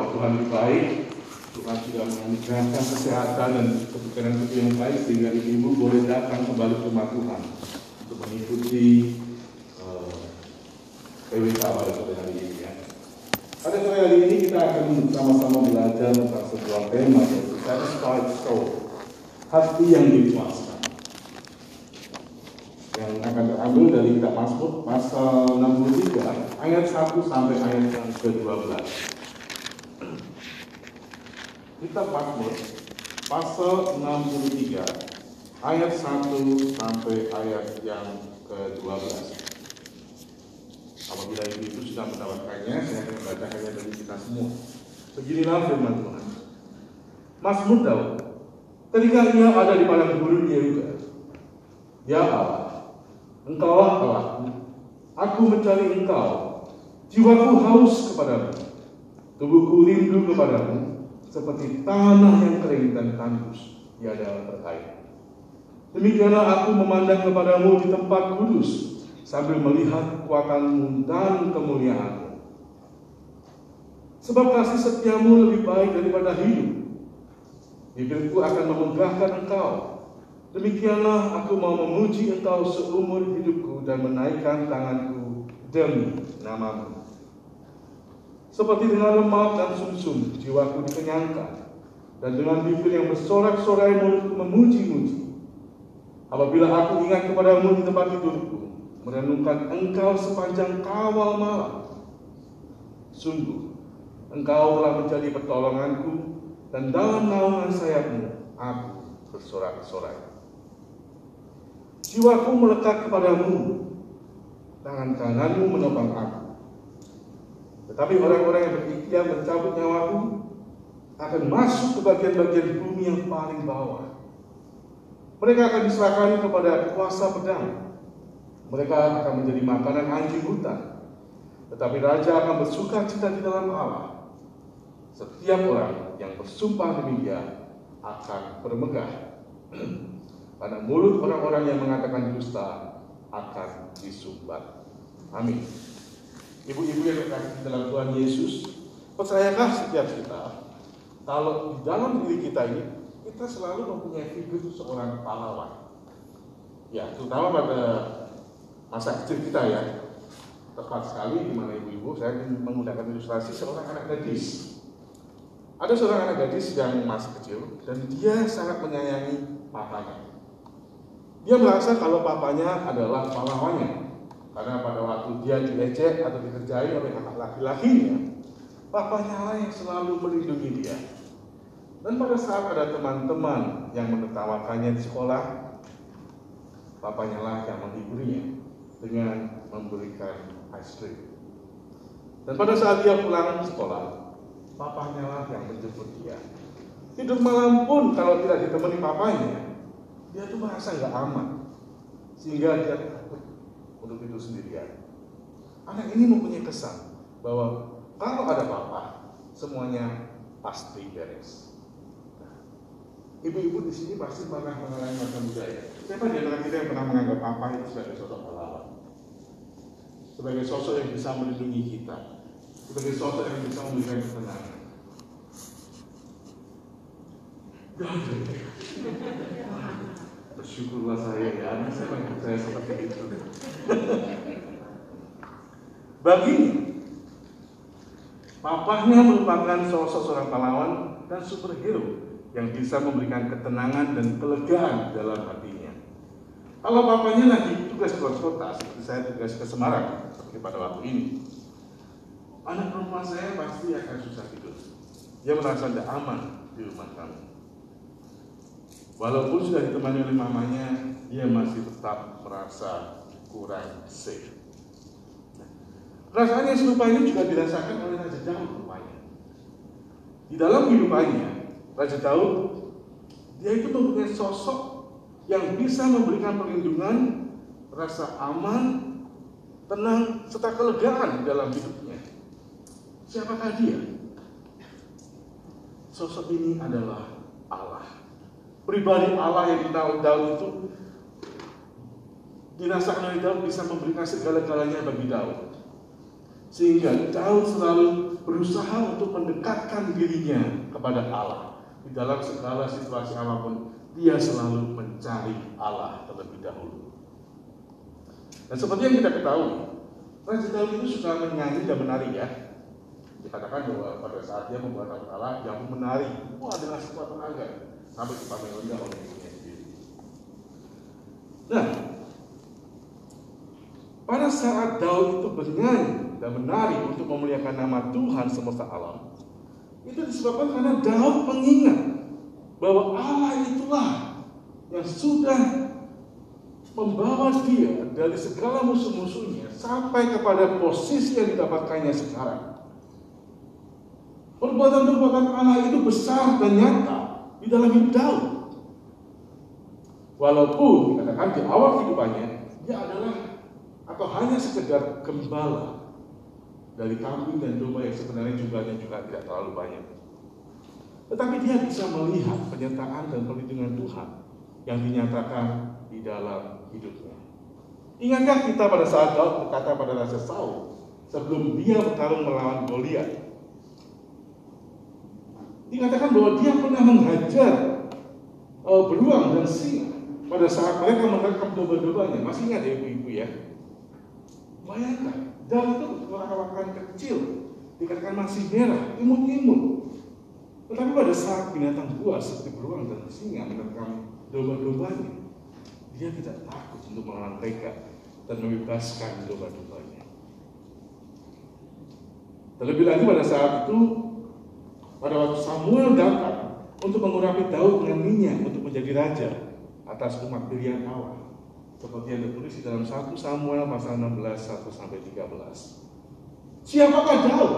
bahwa Tuhan lebih baik, Tuhan sudah menganugerahkan kesehatan dan kebukaran hidup yang baik sehingga ibu boleh datang kembali ke rumah Tuhan untuk mengikuti uh, pada sore hari ini ya. Pada sore hari ini kita akan sama-sama belajar tentang sebuah tema yaitu satisfied soul, hati yang dipuaskan. Yang akan terambil dari kitab Mazmur pasal 63 ayat 1 sampai ayat yang ke-12. Kitab Mazmur pasal 63 ayat 1 sampai ayat yang ke-12. Apabila ibu itu sudah mendapatkannya, saya akan membacakannya dari kita semua. Beginilah firman Tuhan. Mazmur Daud, ketika ia ada di padang gurun Yehuda, Ya Allah, Engkaulah Allahku, aku mencari Engkau, jiwaku haus kepadamu, tubuhku rindu kepadamu, seperti tanah yang kering dan tandus, tiada berair. Demikianlah aku memandang kepadamu di tempat kudus, sambil melihat kekuatanmu dan kemuliaanmu. Sebab kasih setiamu lebih baik daripada hidup. Bibirku akan memegahkan engkau. Demikianlah aku mau memuji engkau seumur hidupku dan menaikkan tanganku demi namamu. Seperti dengan lemak dan sumsum, jiwaku dikenyangkan. Dan dengan bibir yang bersorak-sorai mulutku memuji-muji. Apabila aku ingat kepadamu di tempat tidurku, merenungkan engkau sepanjang kawal malam. Sungguh, engkau telah menjadi pertolonganku, dan dalam naungan sayapmu, aku bersorak-sorai. Jiwaku melekat kepadamu, tangan kananmu menopang aku. Tetapi orang-orang yang berikhtiar mencabut nyawaku akan masuk ke bagian-bagian bumi yang paling bawah. Mereka akan diserahkan kepada kuasa pedang. Mereka akan menjadi makanan anjing hutan. Tetapi raja akan bersuka cita di dalam Allah. Setiap orang yang bersumpah demikian akan bermegah. Karena mulut orang-orang yang mengatakan dusta akan disumbat. Amin. Ibu-ibu yang dikasih dalam Tuhan Yesus, percayakah setiap kita kalau di dalam diri kita ini kita selalu mempunyai figur seorang pahlawan. Ya, terutama pada masa kecil kita ya. Tepat sekali di mana ibu-ibu saya menggunakan ilustrasi seorang anak gadis. Ada seorang anak gadis yang masih kecil dan dia sangat menyayangi papanya. Dia merasa kalau papanya adalah pahlawannya. Karena pada waktu dia dileceh atau dikerjai oleh anak laki-lakinya, papanya lah yang selalu melindungi dia. Dan pada saat ada teman-teman yang menertawakannya di sekolah, papanya lah yang menghiburinya dengan memberikan ice cream. Dan pada saat dia pulang sekolah, papanya lah yang menjemput dia. Tidur malam pun kalau tidak ditemani papanya, dia tuh merasa nggak aman. Sehingga dia takut untuk tidur sendirian. Anak ini mempunyai kesan bahwa kalau ada papa, semuanya pasti beres. Ibu-ibu di sini pasti pernah mengalami masa muda ya. Siapa di antara kita yang pernah menganggap papa itu sebagai sosok pahlawan? Sebagai sosok yang bisa melindungi kita, sebagai sosok yang bisa memberikan ketenangan. Bersyukurlah saya ya, anak saya percaya seperti itu. Bagi papahnya merupakan sosok seorang pahlawan dan superhero yang bisa memberikan ketenangan dan kelegaan dalam hatinya. Kalau papanya lagi tugas keluar kota, seperti saya tugas ke Semarang, seperti pada waktu ini, anak perempuan saya pasti akan susah tidur. Dia merasa tidak aman di rumah kami. Walaupun sudah ditemani oleh mamanya, dia masih tetap merasa kurang safe. Perasaan yang serupa ini juga dirasakan oleh Raja Daud rupanya. Di dalam kehidupannya, Raja Daud, dia itu mempunyai sosok yang bisa memberikan perlindungan, rasa aman, tenang, serta kelegaan dalam hidupnya. Siapakah dia? Sosok ini adalah Allah. Pribadi Allah yang kita Daud itu dirasakan oleh Daud bisa memberikan segala-galanya bagi Daud. Sehingga Daud selalu berusaha untuk mendekatkan dirinya kepada Allah. Di dalam segala situasi apa pun, dia selalu mencari Allah terlebih dahulu. Dan seperti yang kita ketahui, Raja Daud itu suka menyanyi dan menari ya. Dikatakan bahwa pada saat dia membuat Allah, pun menari. Wah dengan sekuat tenaga Nah, pada saat Daud itu bernyanyi dan menari untuk memuliakan nama Tuhan semesta alam, itu disebabkan karena Daud mengingat bahwa Allah itulah yang sudah membawa dia dari segala musuh-musuhnya sampai kepada posisi yang didapatkannya sekarang. Perbuatan-perbuatan Allah itu besar dan nyata di dalam hidup Daud. Walaupun dikatakan di awal kehidupannya dia adalah atau hanya sekedar gembala dari kambing dan domba yang sebenarnya jumlahnya juga tidak terlalu banyak. Tetapi dia bisa melihat penyertaan dan perlindungan Tuhan yang dinyatakan di dalam hidupnya. Ingatkah kita pada saat Daud berkata pada Raja Saul sebelum dia bertarung melawan Goliat? Dikatakan bahwa dia pernah menghajar uh, beruang dan singa pada saat mereka merekam domba-dombanya. Masih ingat ya ibu-ibu ya? Bayangkan, daun itu perawakan kecil, dikatakan masih merah, imut-imut. Tetapi pada saat binatang buas seperti beruang dan singa menerkam domba-dombanya, dia tidak takut untuk melawan mereka dan membebaskan domba-dombanya. Terlebih lagi pada saat itu, pada waktu Samuel datang untuk mengurapi Daud dengan minyak untuk menjadi raja atas umat pilihan Allah seperti yang ditulis di dalam 1 Samuel pasal 16 1 sampai 13. Siapakah Daud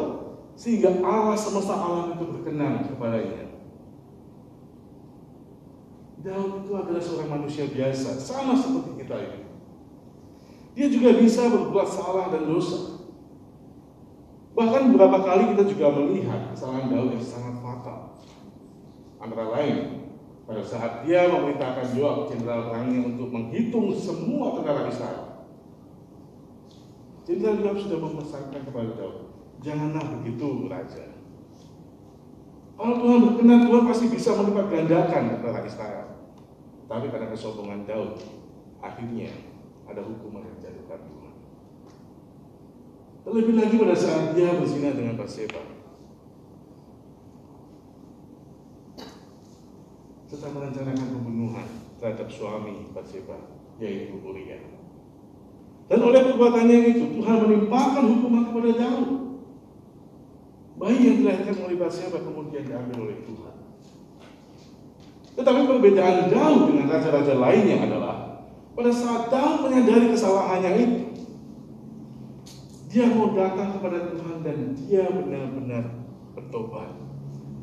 sehingga Allah semesta alam itu berkenan kepadanya? Daud itu adalah seorang manusia biasa, sama seperti kita ini. Dia juga bisa berbuat salah dan dosa. Bahkan beberapa kali kita juga melihat kesalahan Daud yang sangat fatal. Antara lain, pada saat dia memerintahkan Yoab jenderal perangnya untuk menghitung semua tentara Israel. Jenderal Yoab sudah memesankan kepada Daud, janganlah begitu raja. Kalau Tuhan berkenan, Tuhan pasti bisa melipat gandakan tentara Israel. Tapi karena kesombongan Daud, akhirnya ada hukuman yang dijatuhkan Tuhan. Terlebih lagi pada saat dia berzina dengan Bathsheba. serta merencanakan pembunuhan terhadap suami Bathsheba, yaitu Uriah. Dan oleh perbuatannya itu, Tuhan menimpakan hukuman kepada Daud. Bayi yang dilahirkan oleh Bathsheba kemudian diambil oleh Tuhan. Tetapi perbedaan Daud dengan raja-raja lainnya adalah pada saat Daud menyadari kesalahannya itu, dia mau datang kepada Tuhan dan dia benar-benar bertobat.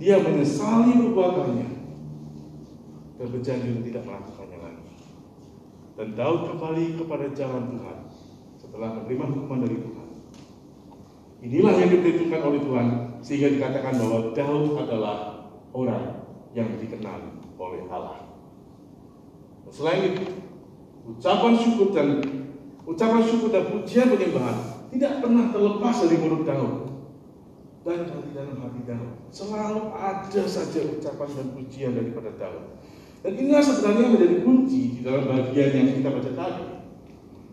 Dia menyesali perbuatannya dan berjanji untuk tidak melakukannya lagi. Dan Daud kembali kepada jalan Tuhan setelah menerima hukuman dari Tuhan. Inilah yang diperhitungkan oleh Tuhan sehingga dikatakan bahwa Daud adalah orang yang dikenal oleh Allah. Selain itu, ucapan syukur dan ucapan syukur dan pujian penyembahan tidak pernah terlepas dari mulut Daud dan dari dalam hati Daud. Selalu ada saja ucapan dan pujian daripada Daud. Dan inilah sebenarnya menjadi kunci di dalam bagian yang kita baca tadi.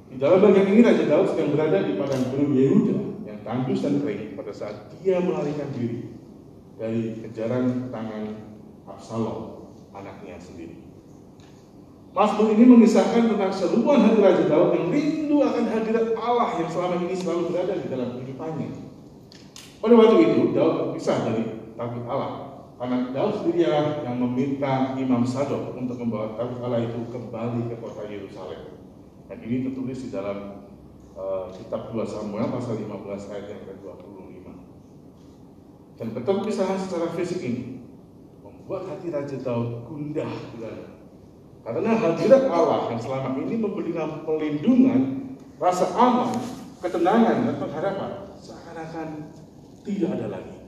Di dalam bagian ini Raja Daud sedang berada di padang gunung Yehuda yang tandus dan kering pada saat dia melarikan diri dari kejaran tangan Absalom, anaknya sendiri. Mazmur ini mengisahkan tentang seluruhan hati Raja Daud yang rindu akan hadirat Allah yang selama ini selalu berada di dalam kehidupannya. Pada waktu itu, Daud berpisah dari tabut Allah karena Daud sendiri yang meminta Imam Sadok untuk membawa tabut Allah itu kembali ke kota Yerusalem. Dan ini tertulis di dalam uh, kitab 2 Samuel pasal 15 ayat yang ke-25. Dan keterpisahan secara fisik ini membuat hati Raja Daud gundah gulana. Karena hadirat Allah yang selama ini memberikan pelindungan, rasa aman, ketenangan, dan pengharapan seakan-akan tidak ada lagi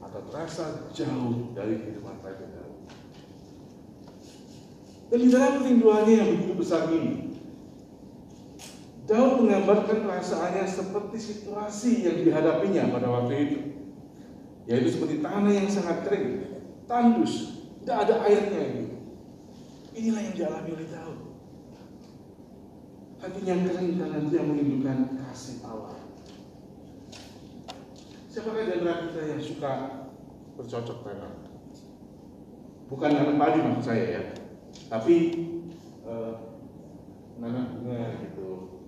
atau terasa jauh dari kehidupan Daud. Dan di dalam kerinduannya yang begitu besar ini, Daud menggambarkan perasaannya seperti situasi yang dihadapinya pada waktu itu. Yaitu seperti tanah yang sangat kering, tandus, tidak ada airnya gitu. Inilah yang dialami oleh Daud. Hatinya kering karena dia merindukan kasih Allah. Siapakah di antara kita yang suka bercocok tanam? Bukan nanam padi maksud saya ya, tapi uh, bunga gitu,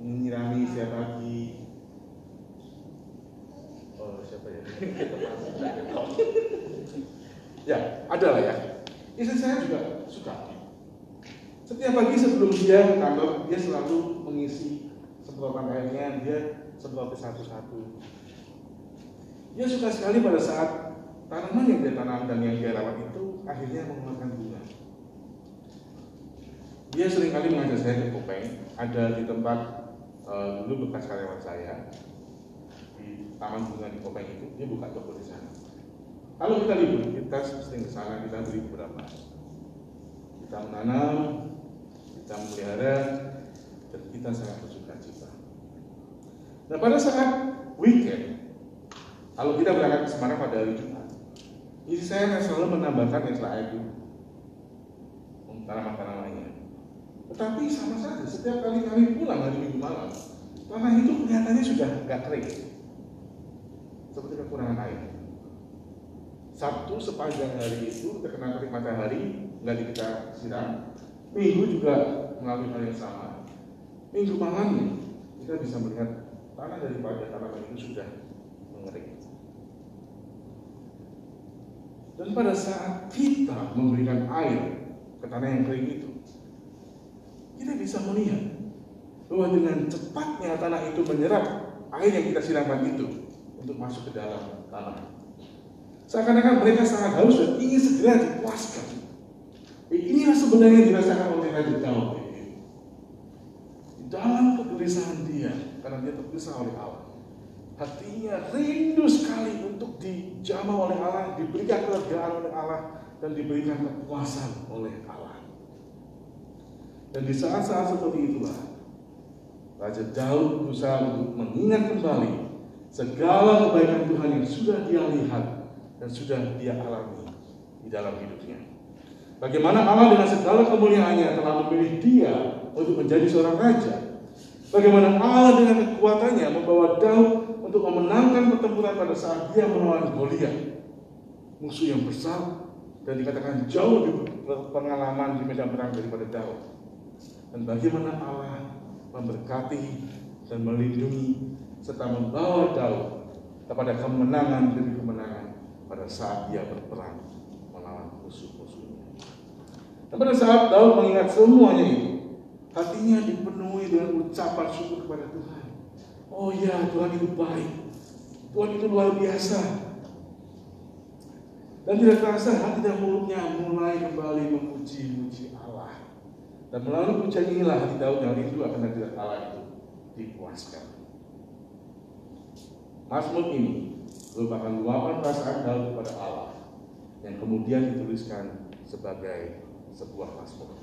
menyirami setiap pagi. Oh siapa ya? ya ada lah ya. Istri saya juga suka. Setiap pagi sebelum dia ke kantor, dia selalu mengisi semprotan airnya, dia semprot satu-satu. Dia suka sekali pada saat tanaman yang dia tanam dan yang dia rawat itu akhirnya mengeluarkan bunga. Dia sering kali mengajak saya ke Kopeng, ada di tempat uh, dulu bekas karyawan saya di taman bunga di Kopeng itu, dia buka toko di sana. Kalau kita libur, kita sering ke sana, kita beli beberapa. Kita menanam, kita memelihara, dan kita sangat bersuka cita. Nah pada saat weekend, kalau kita berangkat ke Semarang pada hari Jumat, istri saya selalu menambahkan extra air dulu tanaman-tanamannya. Tetapi sama saja, setiap kali kami pulang hari Minggu malam, tanah itu kelihatannya sudah nggak kering, seperti kekurangan air. Sabtu sepanjang hari itu terkena terik matahari, nggak kita siram. Minggu juga mengalami hal yang sama. Minggu malamnya kita bisa melihat tanah daripada tanaman itu sudah mengering. Dan pada saat kita memberikan air ke tanah yang kering itu, kita bisa melihat bahwa dengan cepatnya tanah itu menyerap air yang kita siramkan itu untuk masuk ke dalam tanah. Seakan-akan mereka sangat haus dan ingin segera dipuaskan. Sebenarnya yang dirasakan oleh Raja Daud. Dalam kegelisahan dia, karena dia terpisah oleh Allah. Hatinya rindu sekali untuk dijamah oleh Allah, diberikan kelegaan oleh Allah, dan diberikan kepuasan oleh Allah. Dan di saat-saat seperti itulah, Raja Daud berusaha untuk mengingat kembali segala kebaikan Tuhan yang sudah dia lihat dan sudah dia alami di dalam hidupnya. Bagaimana Allah dengan segala kemuliaannya telah memilih dia untuk menjadi seorang raja. Bagaimana Allah dengan kekuatannya membawa Daud untuk memenangkan pertempuran pada saat dia melawan Goliat, musuh yang besar dan dikatakan jauh lebih pengalaman di medan perang daripada Daud. Dan bagaimana Allah memberkati dan melindungi serta membawa Daud kepada kemenangan demi kemenangan pada saat dia berperang melawan musuh-musuhnya. Dan pada saat Daud mengingat semuanya itu, hatinya dipenuhi dengan ucapan syukur kepada Tuhan. Oh ya, Tuhan itu baik. Tuhan itu luar biasa. Dan tidak terasa hati dan mulutnya mulai kembali memuji-muji Allah. Dan melalui pujian inilah hati Daud yang rindu akan hadirat Allah itu dipuaskan. Mazmur ini merupakan luapan perasaan Daud kepada Allah yang kemudian dituliskan sebagai sebuah mazmur.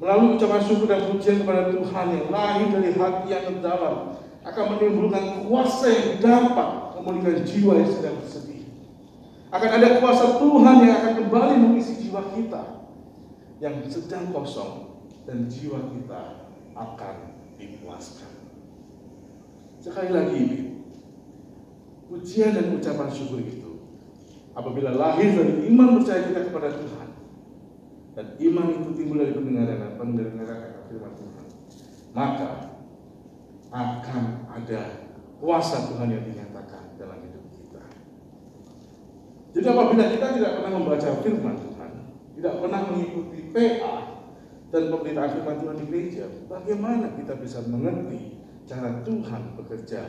Melalui ucapan syukur dan pujian kepada Tuhan yang lahir dari hati yang terdalam akan menimbulkan kuasa yang dapat memulihkan jiwa yang sedang bersedih. Akan ada kuasa Tuhan yang akan kembali mengisi jiwa kita yang sedang kosong dan jiwa kita akan dipuaskan. Sekali lagi, pujian dan ucapan syukur itu apabila lahir dari iman percaya kita kepada Tuhan dan iman itu timbul dari pendengaran pendengaran akan firman Tuhan maka akan ada kuasa Tuhan yang dinyatakan dalam hidup kita. Jadi apabila kita tidak pernah membaca firman Tuhan tidak pernah mengikuti PA dan pemberitaan firman Tuhan di gereja bagaimana kita bisa mengerti cara Tuhan bekerja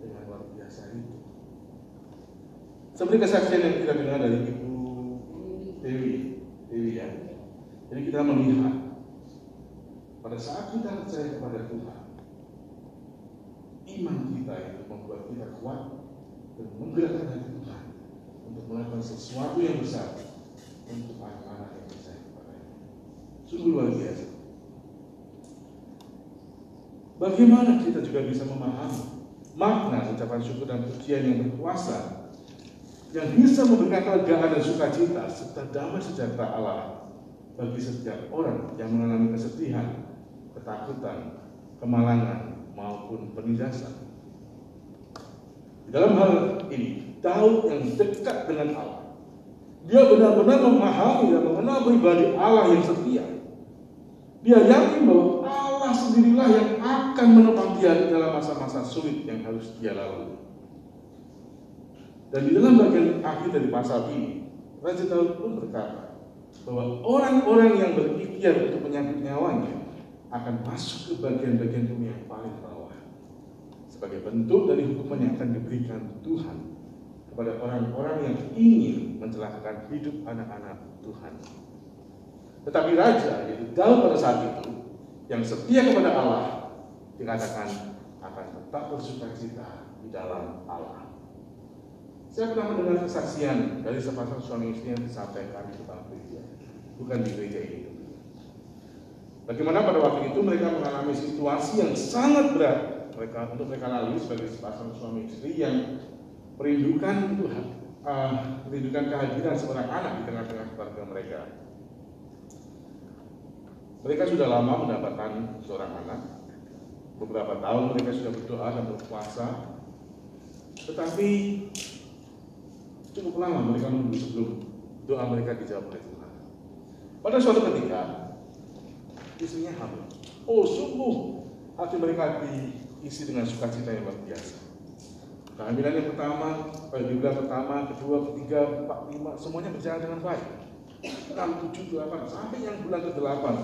dengan luar biasa itu. Seperti kesaksian yang kita dengar dari Ibu Dewi, Dewi ya. Jadi kita melihat pada saat kita percaya kepada Tuhan, iman kita itu membuat kita kuat dan menggerakkan hati Tuhan untuk melakukan sesuatu yang besar untuk anak-anak yang percaya kepadanya. Sungguh luar biasa. Bagaimana kita juga bisa memahami makna ucapan syukur dan pujian yang berkuasa yang bisa memberikan kelegaan dan sukacita serta damai sejahtera Allah bagi setiap orang yang mengalami kesedihan, ketakutan, kemalangan maupun penindasan. Dalam hal ini, Daud yang dekat dengan Allah, dia benar-benar memahami dan mengenal pribadi Allah yang setia. Dia yakin bahwa sendirilah yang akan menopang dia dalam masa-masa sulit yang harus dia lalui. Dan di dalam bagian akhir dari pasal ini, Raja Daud pun berkata bahwa orang-orang yang berikhtiar untuk menyambut nyawanya akan masuk ke bagian-bagian bumi yang paling bawah. Sebagai bentuk dari hukuman yang akan diberikan Tuhan kepada orang-orang yang ingin mencelakakan hidup anak-anak Tuhan. Tetapi Raja, yaitu Daud pada saat itu, yang setia kepada Allah, dikatakan akan tetap bersuka cita di dalam Allah. Saya pernah mendengar kesaksian dari sepasang suami istri yang disampaikan di depan gereja, bukan di gereja ini. Bagaimana pada waktu itu mereka mengalami situasi yang sangat berat mereka untuk mereka lalui sebagai sepasang suami istri yang merindukan Tuhan, uh, merindukan kehadiran seorang anak di tengah-tengah keluarga mereka. Mereka sudah lama mendapatkan seorang anak. Beberapa tahun mereka sudah berdoa dan berpuasa. Tetapi Cukup lama mereka menunggu sebelum doa mereka dijawab oleh Tuhan. Pada suatu ketika, istrinya hamil. Oh, sungguh hati mereka diisi dengan sukacita yang luar biasa. Kehamilan yang pertama, bulan pertama, kedua, ketiga, empat, lima, semuanya berjalan dengan baik. Enam, tujuh, delapan, sampai yang bulan ke delapan.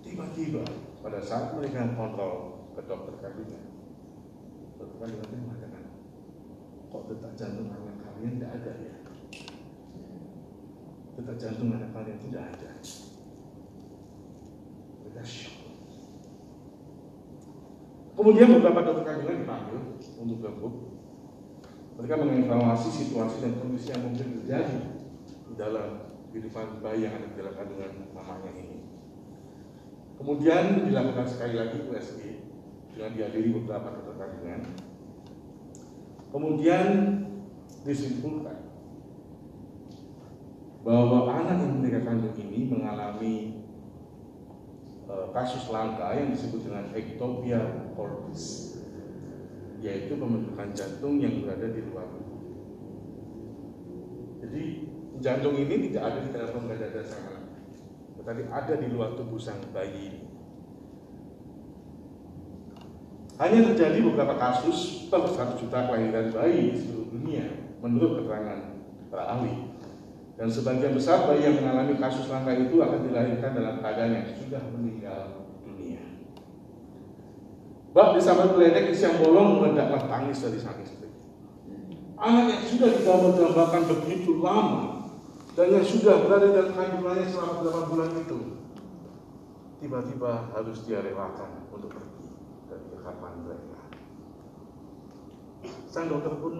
Tiba-tiba, pada saat mereka kontrol ke dokter kandungan, dokter kandungan mengatakan, kok detak jantung anak kalian tidak ada ya? Detak jantung anak kalian tidak ada. Mereka syok. Kemudian beberapa dokter kandungan dipanggil untuk gabung. Mereka mengevaluasi situasi dan kondisi yang mungkin terjadi di dalam kehidupan bayi yang ada di dalam kandungan mamanya ini. Kemudian dilakukan sekali lagi USG dengan dihadiri beberapa dokter kandungan Kemudian disimpulkan bahwa anak yang mereka kandung ini mengalami uh, kasus langka yang disebut dengan ectopia cordis, yaitu pembentukan jantung yang berada di luar. Jadi jantung ini tidak ada di dalam sang anak, tetapi ada di luar tubuh sang bayi ini. Hanya terjadi beberapa kasus per satu juta kelahiran bayi di seluruh dunia menurut keterangan para ahli. Dan sebagian besar bayi yang mengalami kasus langka itu akan dilahirkan dalam keadaan yang sudah meninggal dunia. Bab di samping geledek yang bolong meledaklah tangis dari sang istri. Anak yang sudah digambar-gambarkan begitu lama dan yang sudah berada dalam kandungannya selama 8 bulan itu tiba-tiba harus dia relakan untuk pergi harapan mereka. Sang dokter pun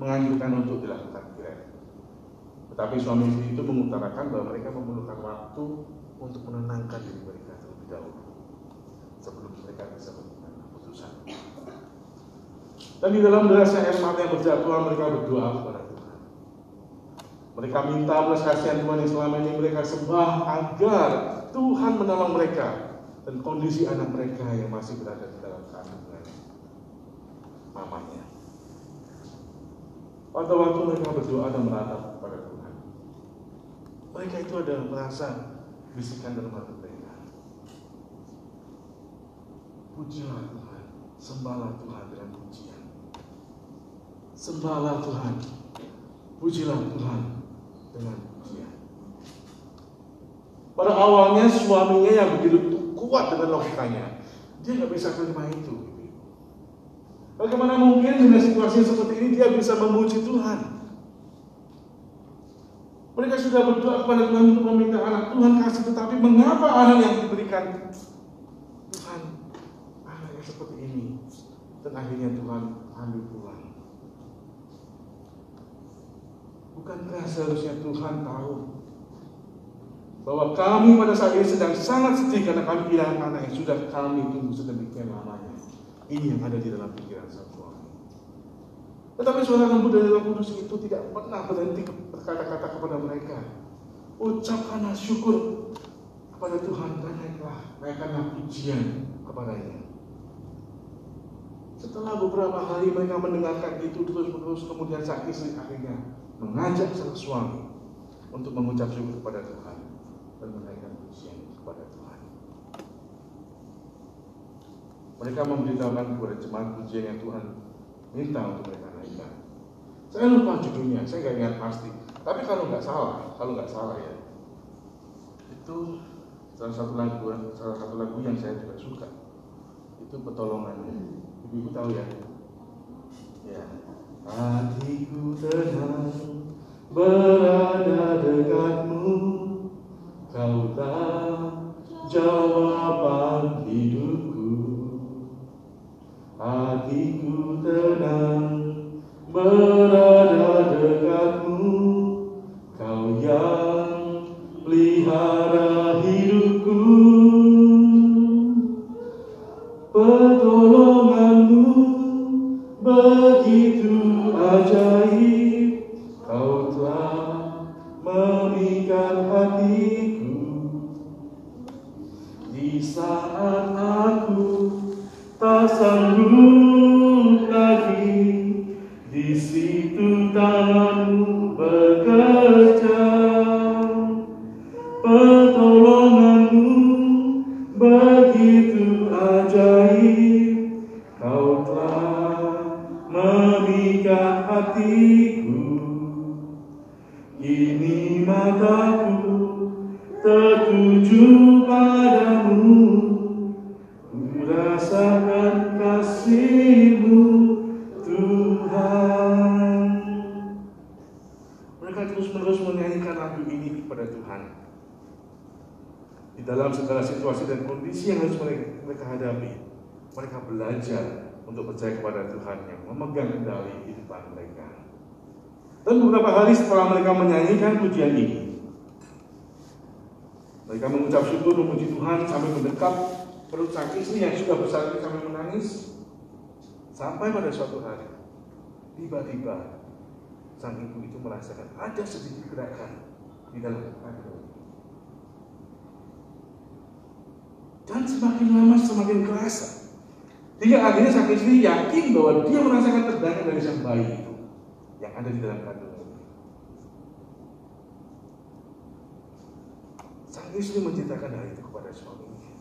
menganjurkan untuk dilakukan kirai. Tetapi suami istri itu mengutarakan bahwa mereka memerlukan waktu untuk menenangkan diri mereka terlebih dahulu sebelum mereka bisa melakukan keputusan. Dan di dalam derasnya air mata yang berjatuhan mereka berdoa kepada. Mereka minta belas kasihan Tuhan yang selama ini mereka sembah agar Tuhan menolong mereka dan kondisi anak mereka yang masih berada di dalam kandungan mamanya. Pada waktu mereka berdoa dan meratap kepada Tuhan, mereka itu adalah merasa bisikan dalam hati mereka. Pujilah Tuhan, sembahlah Tuhan dengan pujian. Sembahlah Tuhan, pujilah Tuhan dengan pujian. Pada awalnya suaminya yang begitu kuat dengan logikanya. Dia nggak bisa terima itu. Bagaimana mungkin dengan situasi seperti ini dia bisa memuji Tuhan? Mereka sudah berdoa kepada Tuhan untuk meminta anak Tuhan kasih, tetapi mengapa anak yang diberikan Tuhan anak yang seperti ini? Dan akhirnya Tuhan ambil pulang. Bukankah seharusnya Tuhan tahu bahwa kami pada saat ini sedang sangat sedih karena kami kehilangan anak yang sudah kami tunggu sedemikian lamanya. Ini yang ada di dalam pikiran sang suami. Tetapi suara lembut dari Roh Kudus itu tidak pernah berhenti berkata-kata kepada mereka. Ucapkanlah syukur kepada Tuhan dan naiklah, naikkanlah pujian kepadanya. Setelah beberapa hari mereka mendengarkan itu terus-menerus, kemudian sang istri akhirnya mengajak sang suami untuk mengucap syukur kepada Tuhan dan menaikkan pujian kepada Tuhan. Mereka memberitahukan kepada jemaat pujian yang Tuhan minta untuk mereka naikkan. Saya lupa judulnya, saya nggak ingat pasti. Tapi kalau nggak salah, kalau nggak salah ya, itu salah satu lagu, salah satu lagu yang saya juga suka. Itu petolongannya. Ibu tahu ya? Ya. Hatiku tenang berada dekatmu Kau tak jawaban hidupku Hatiku tenang berada dekatmu dalam segala situasi dan kondisi yang harus mereka hadapi, mereka belajar untuk percaya kepada Tuhan yang memegang kendali kehidupan mereka. Dan beberapa hari setelah mereka menyanyikan pujian ini, mereka mengucap syukur memuji Tuhan sampai mendekat perut sang istri yang sudah besar itu sampai menangis. Sampai pada suatu hari, tiba-tiba sang ibu itu merasakan ada sedikit gerakan di dalam hati dan semakin lama semakin kerasa. Hingga akhirnya sang istri yakin bahwa dia merasakan tegangan dari sang bayi itu yang ada di dalam kandungan. Sang istri menceritakan hal itu kepada suaminya.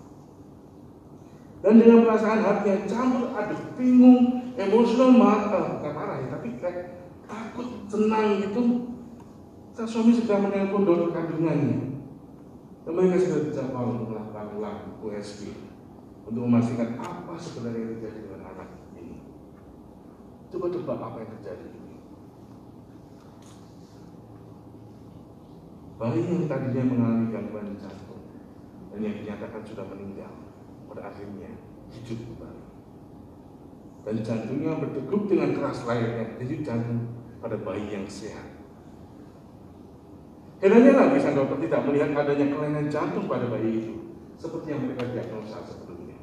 Dan dengan perasaan hati yang campur aduk, bingung, emosional, marah, bukan marah ya, tapi kayak takut, senang gitu. Sang suami sedang menelpon dokter kandungannya. Dan mereka sudah dijadwal untuk melakukan ulang USG untuk memastikan apa sebenarnya yang terjadi dengan anak ini. Coba tebak apa yang terjadi. Bayi yang tadinya mengalami gangguan jantung dan yang dinyatakan sudah meninggal pada akhirnya hidup kembali. Dan jantungnya berdegup dengan keras layaknya jadi jantung pada bayi yang sehat. Herannya lagi sang dokter tidak melihat adanya kelainan jantung pada bayi itu, seperti yang mereka diagnosa sebelumnya.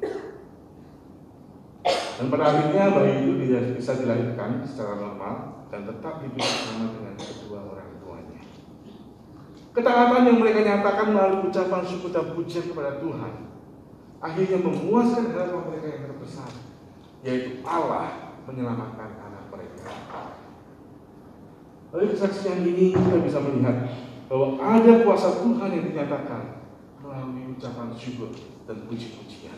Dan pada akhirnya bayi itu bisa dilahirkan secara normal dan tetap hidup bersama dengan kedua orang tuanya. Ketaatan yang mereka nyatakan melalui ucapan syukur dan pujian kepada Tuhan, akhirnya memuaskan harapan mereka yang terbesar, yaitu Allah menyelamatkan anak mereka. Dari kesaksian ini kita bisa melihat bahwa ada kuasa Tuhan yang dinyatakan melalui ucapan syukur dan puji-pujian.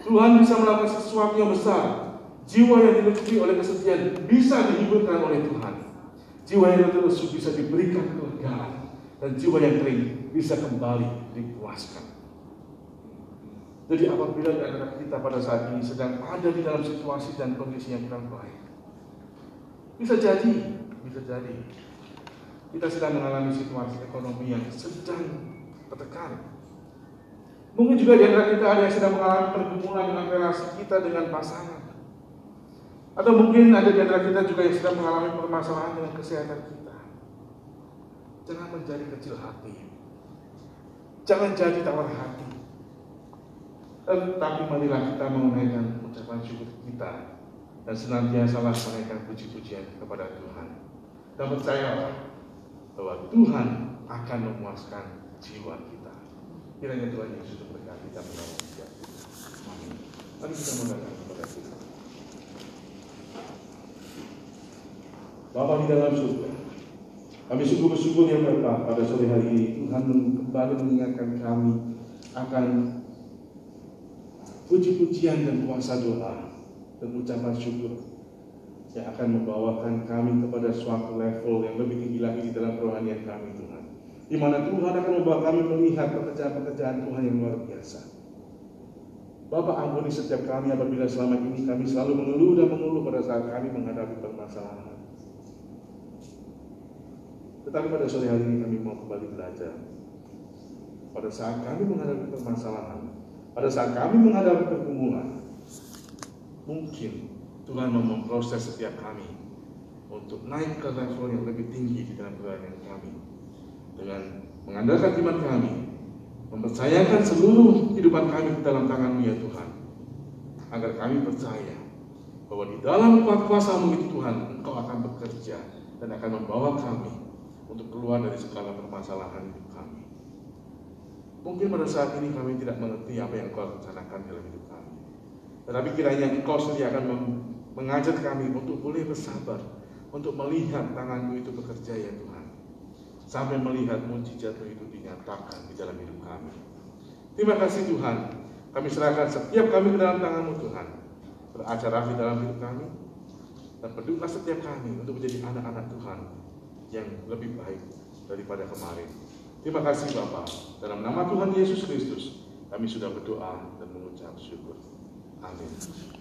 Tuhan bisa melakukan sesuatu yang besar. Jiwa yang dilekati oleh kesedihan bisa dihiburkan oleh Tuhan. Jiwa yang terus bisa diberikan kelegaan dan jiwa yang kering bisa kembali dipuaskan. Jadi apabila antara kita pada saat ini sedang ada di dalam situasi dan kondisi yang kurang baik, bisa jadi, bisa jadi kita sedang mengalami situasi ekonomi yang sedang tertekan. Mungkin juga di antara kita ada yang sedang mengalami pergumulan dengan relasi kita dengan pasangan. Atau mungkin ada di antara kita juga yang sedang mengalami permasalahan dengan kesehatan kita. Jangan menjadi kecil hati. Jangan jadi tawar hati. Tetapi marilah kita mengenaikan ucapan syukur kita dan senantiasa menaikkan puji-pujian kepada Tuhan. Dan percayalah bahwa Tuhan akan memuaskan jiwa kita. Kiranya Tuhan Yesus memberkati dan menolong kita. Amin. Mari kita mendengar kepada Tuhan. Bapa di dalam surga, kami sungguh bersyukur yang Bapa pada sore hari ini Tuhan kembali mengingatkan kami akan puji-pujian dan kuasa doa dan ucapan syukur yang akan membawakan kami kepada suatu level yang lebih tinggi lagi di dalam kerohanian kami Tuhan. Di mana Tuhan akan membawa kami melihat pekerjaan-pekerjaan Tuhan yang luar biasa. Bapak ampuni setiap kami apabila selama ini kami selalu mengeluh dan mengeluh pada saat kami menghadapi permasalahan. Tetapi pada sore hari ini kami mau kembali belajar. Pada saat kami menghadapi permasalahan, pada saat kami menghadapi pergumulan, mungkin Tuhan mau memproses setiap kami untuk naik ke level yang lebih tinggi di dalam keadaan kami dengan mengandalkan iman kami mempercayakan seluruh kehidupan kami di dalam tanganmu ya Tuhan. Agar kami percaya bahwa di dalam kuasamu itu Tuhan Engkau akan bekerja dan akan membawa kami untuk keluar dari segala permasalahan hidup kami. Mungkin pada saat ini kami tidak mengerti apa yang Engkau rencanakan dalam hidup kami. Tetapi kiranya Engkau sendiri akan mengajar kami untuk boleh bersabar, untuk melihat tanganmu itu bekerja ya Tuhan. Sampai melihat mujizatmu itu dinyatakan di dalam hidup kami. Terima kasih Tuhan. Kami serahkan setiap kami ke dalam tanganmu Tuhan. Beracara di dalam hidup kami. Dan berdoa setiap kami untuk menjadi anak-anak Tuhan yang lebih baik daripada kemarin. Terima kasih Bapak. Dalam nama Tuhan Yesus Kristus, kami sudah berdoa dan mengucap syukur. Amin.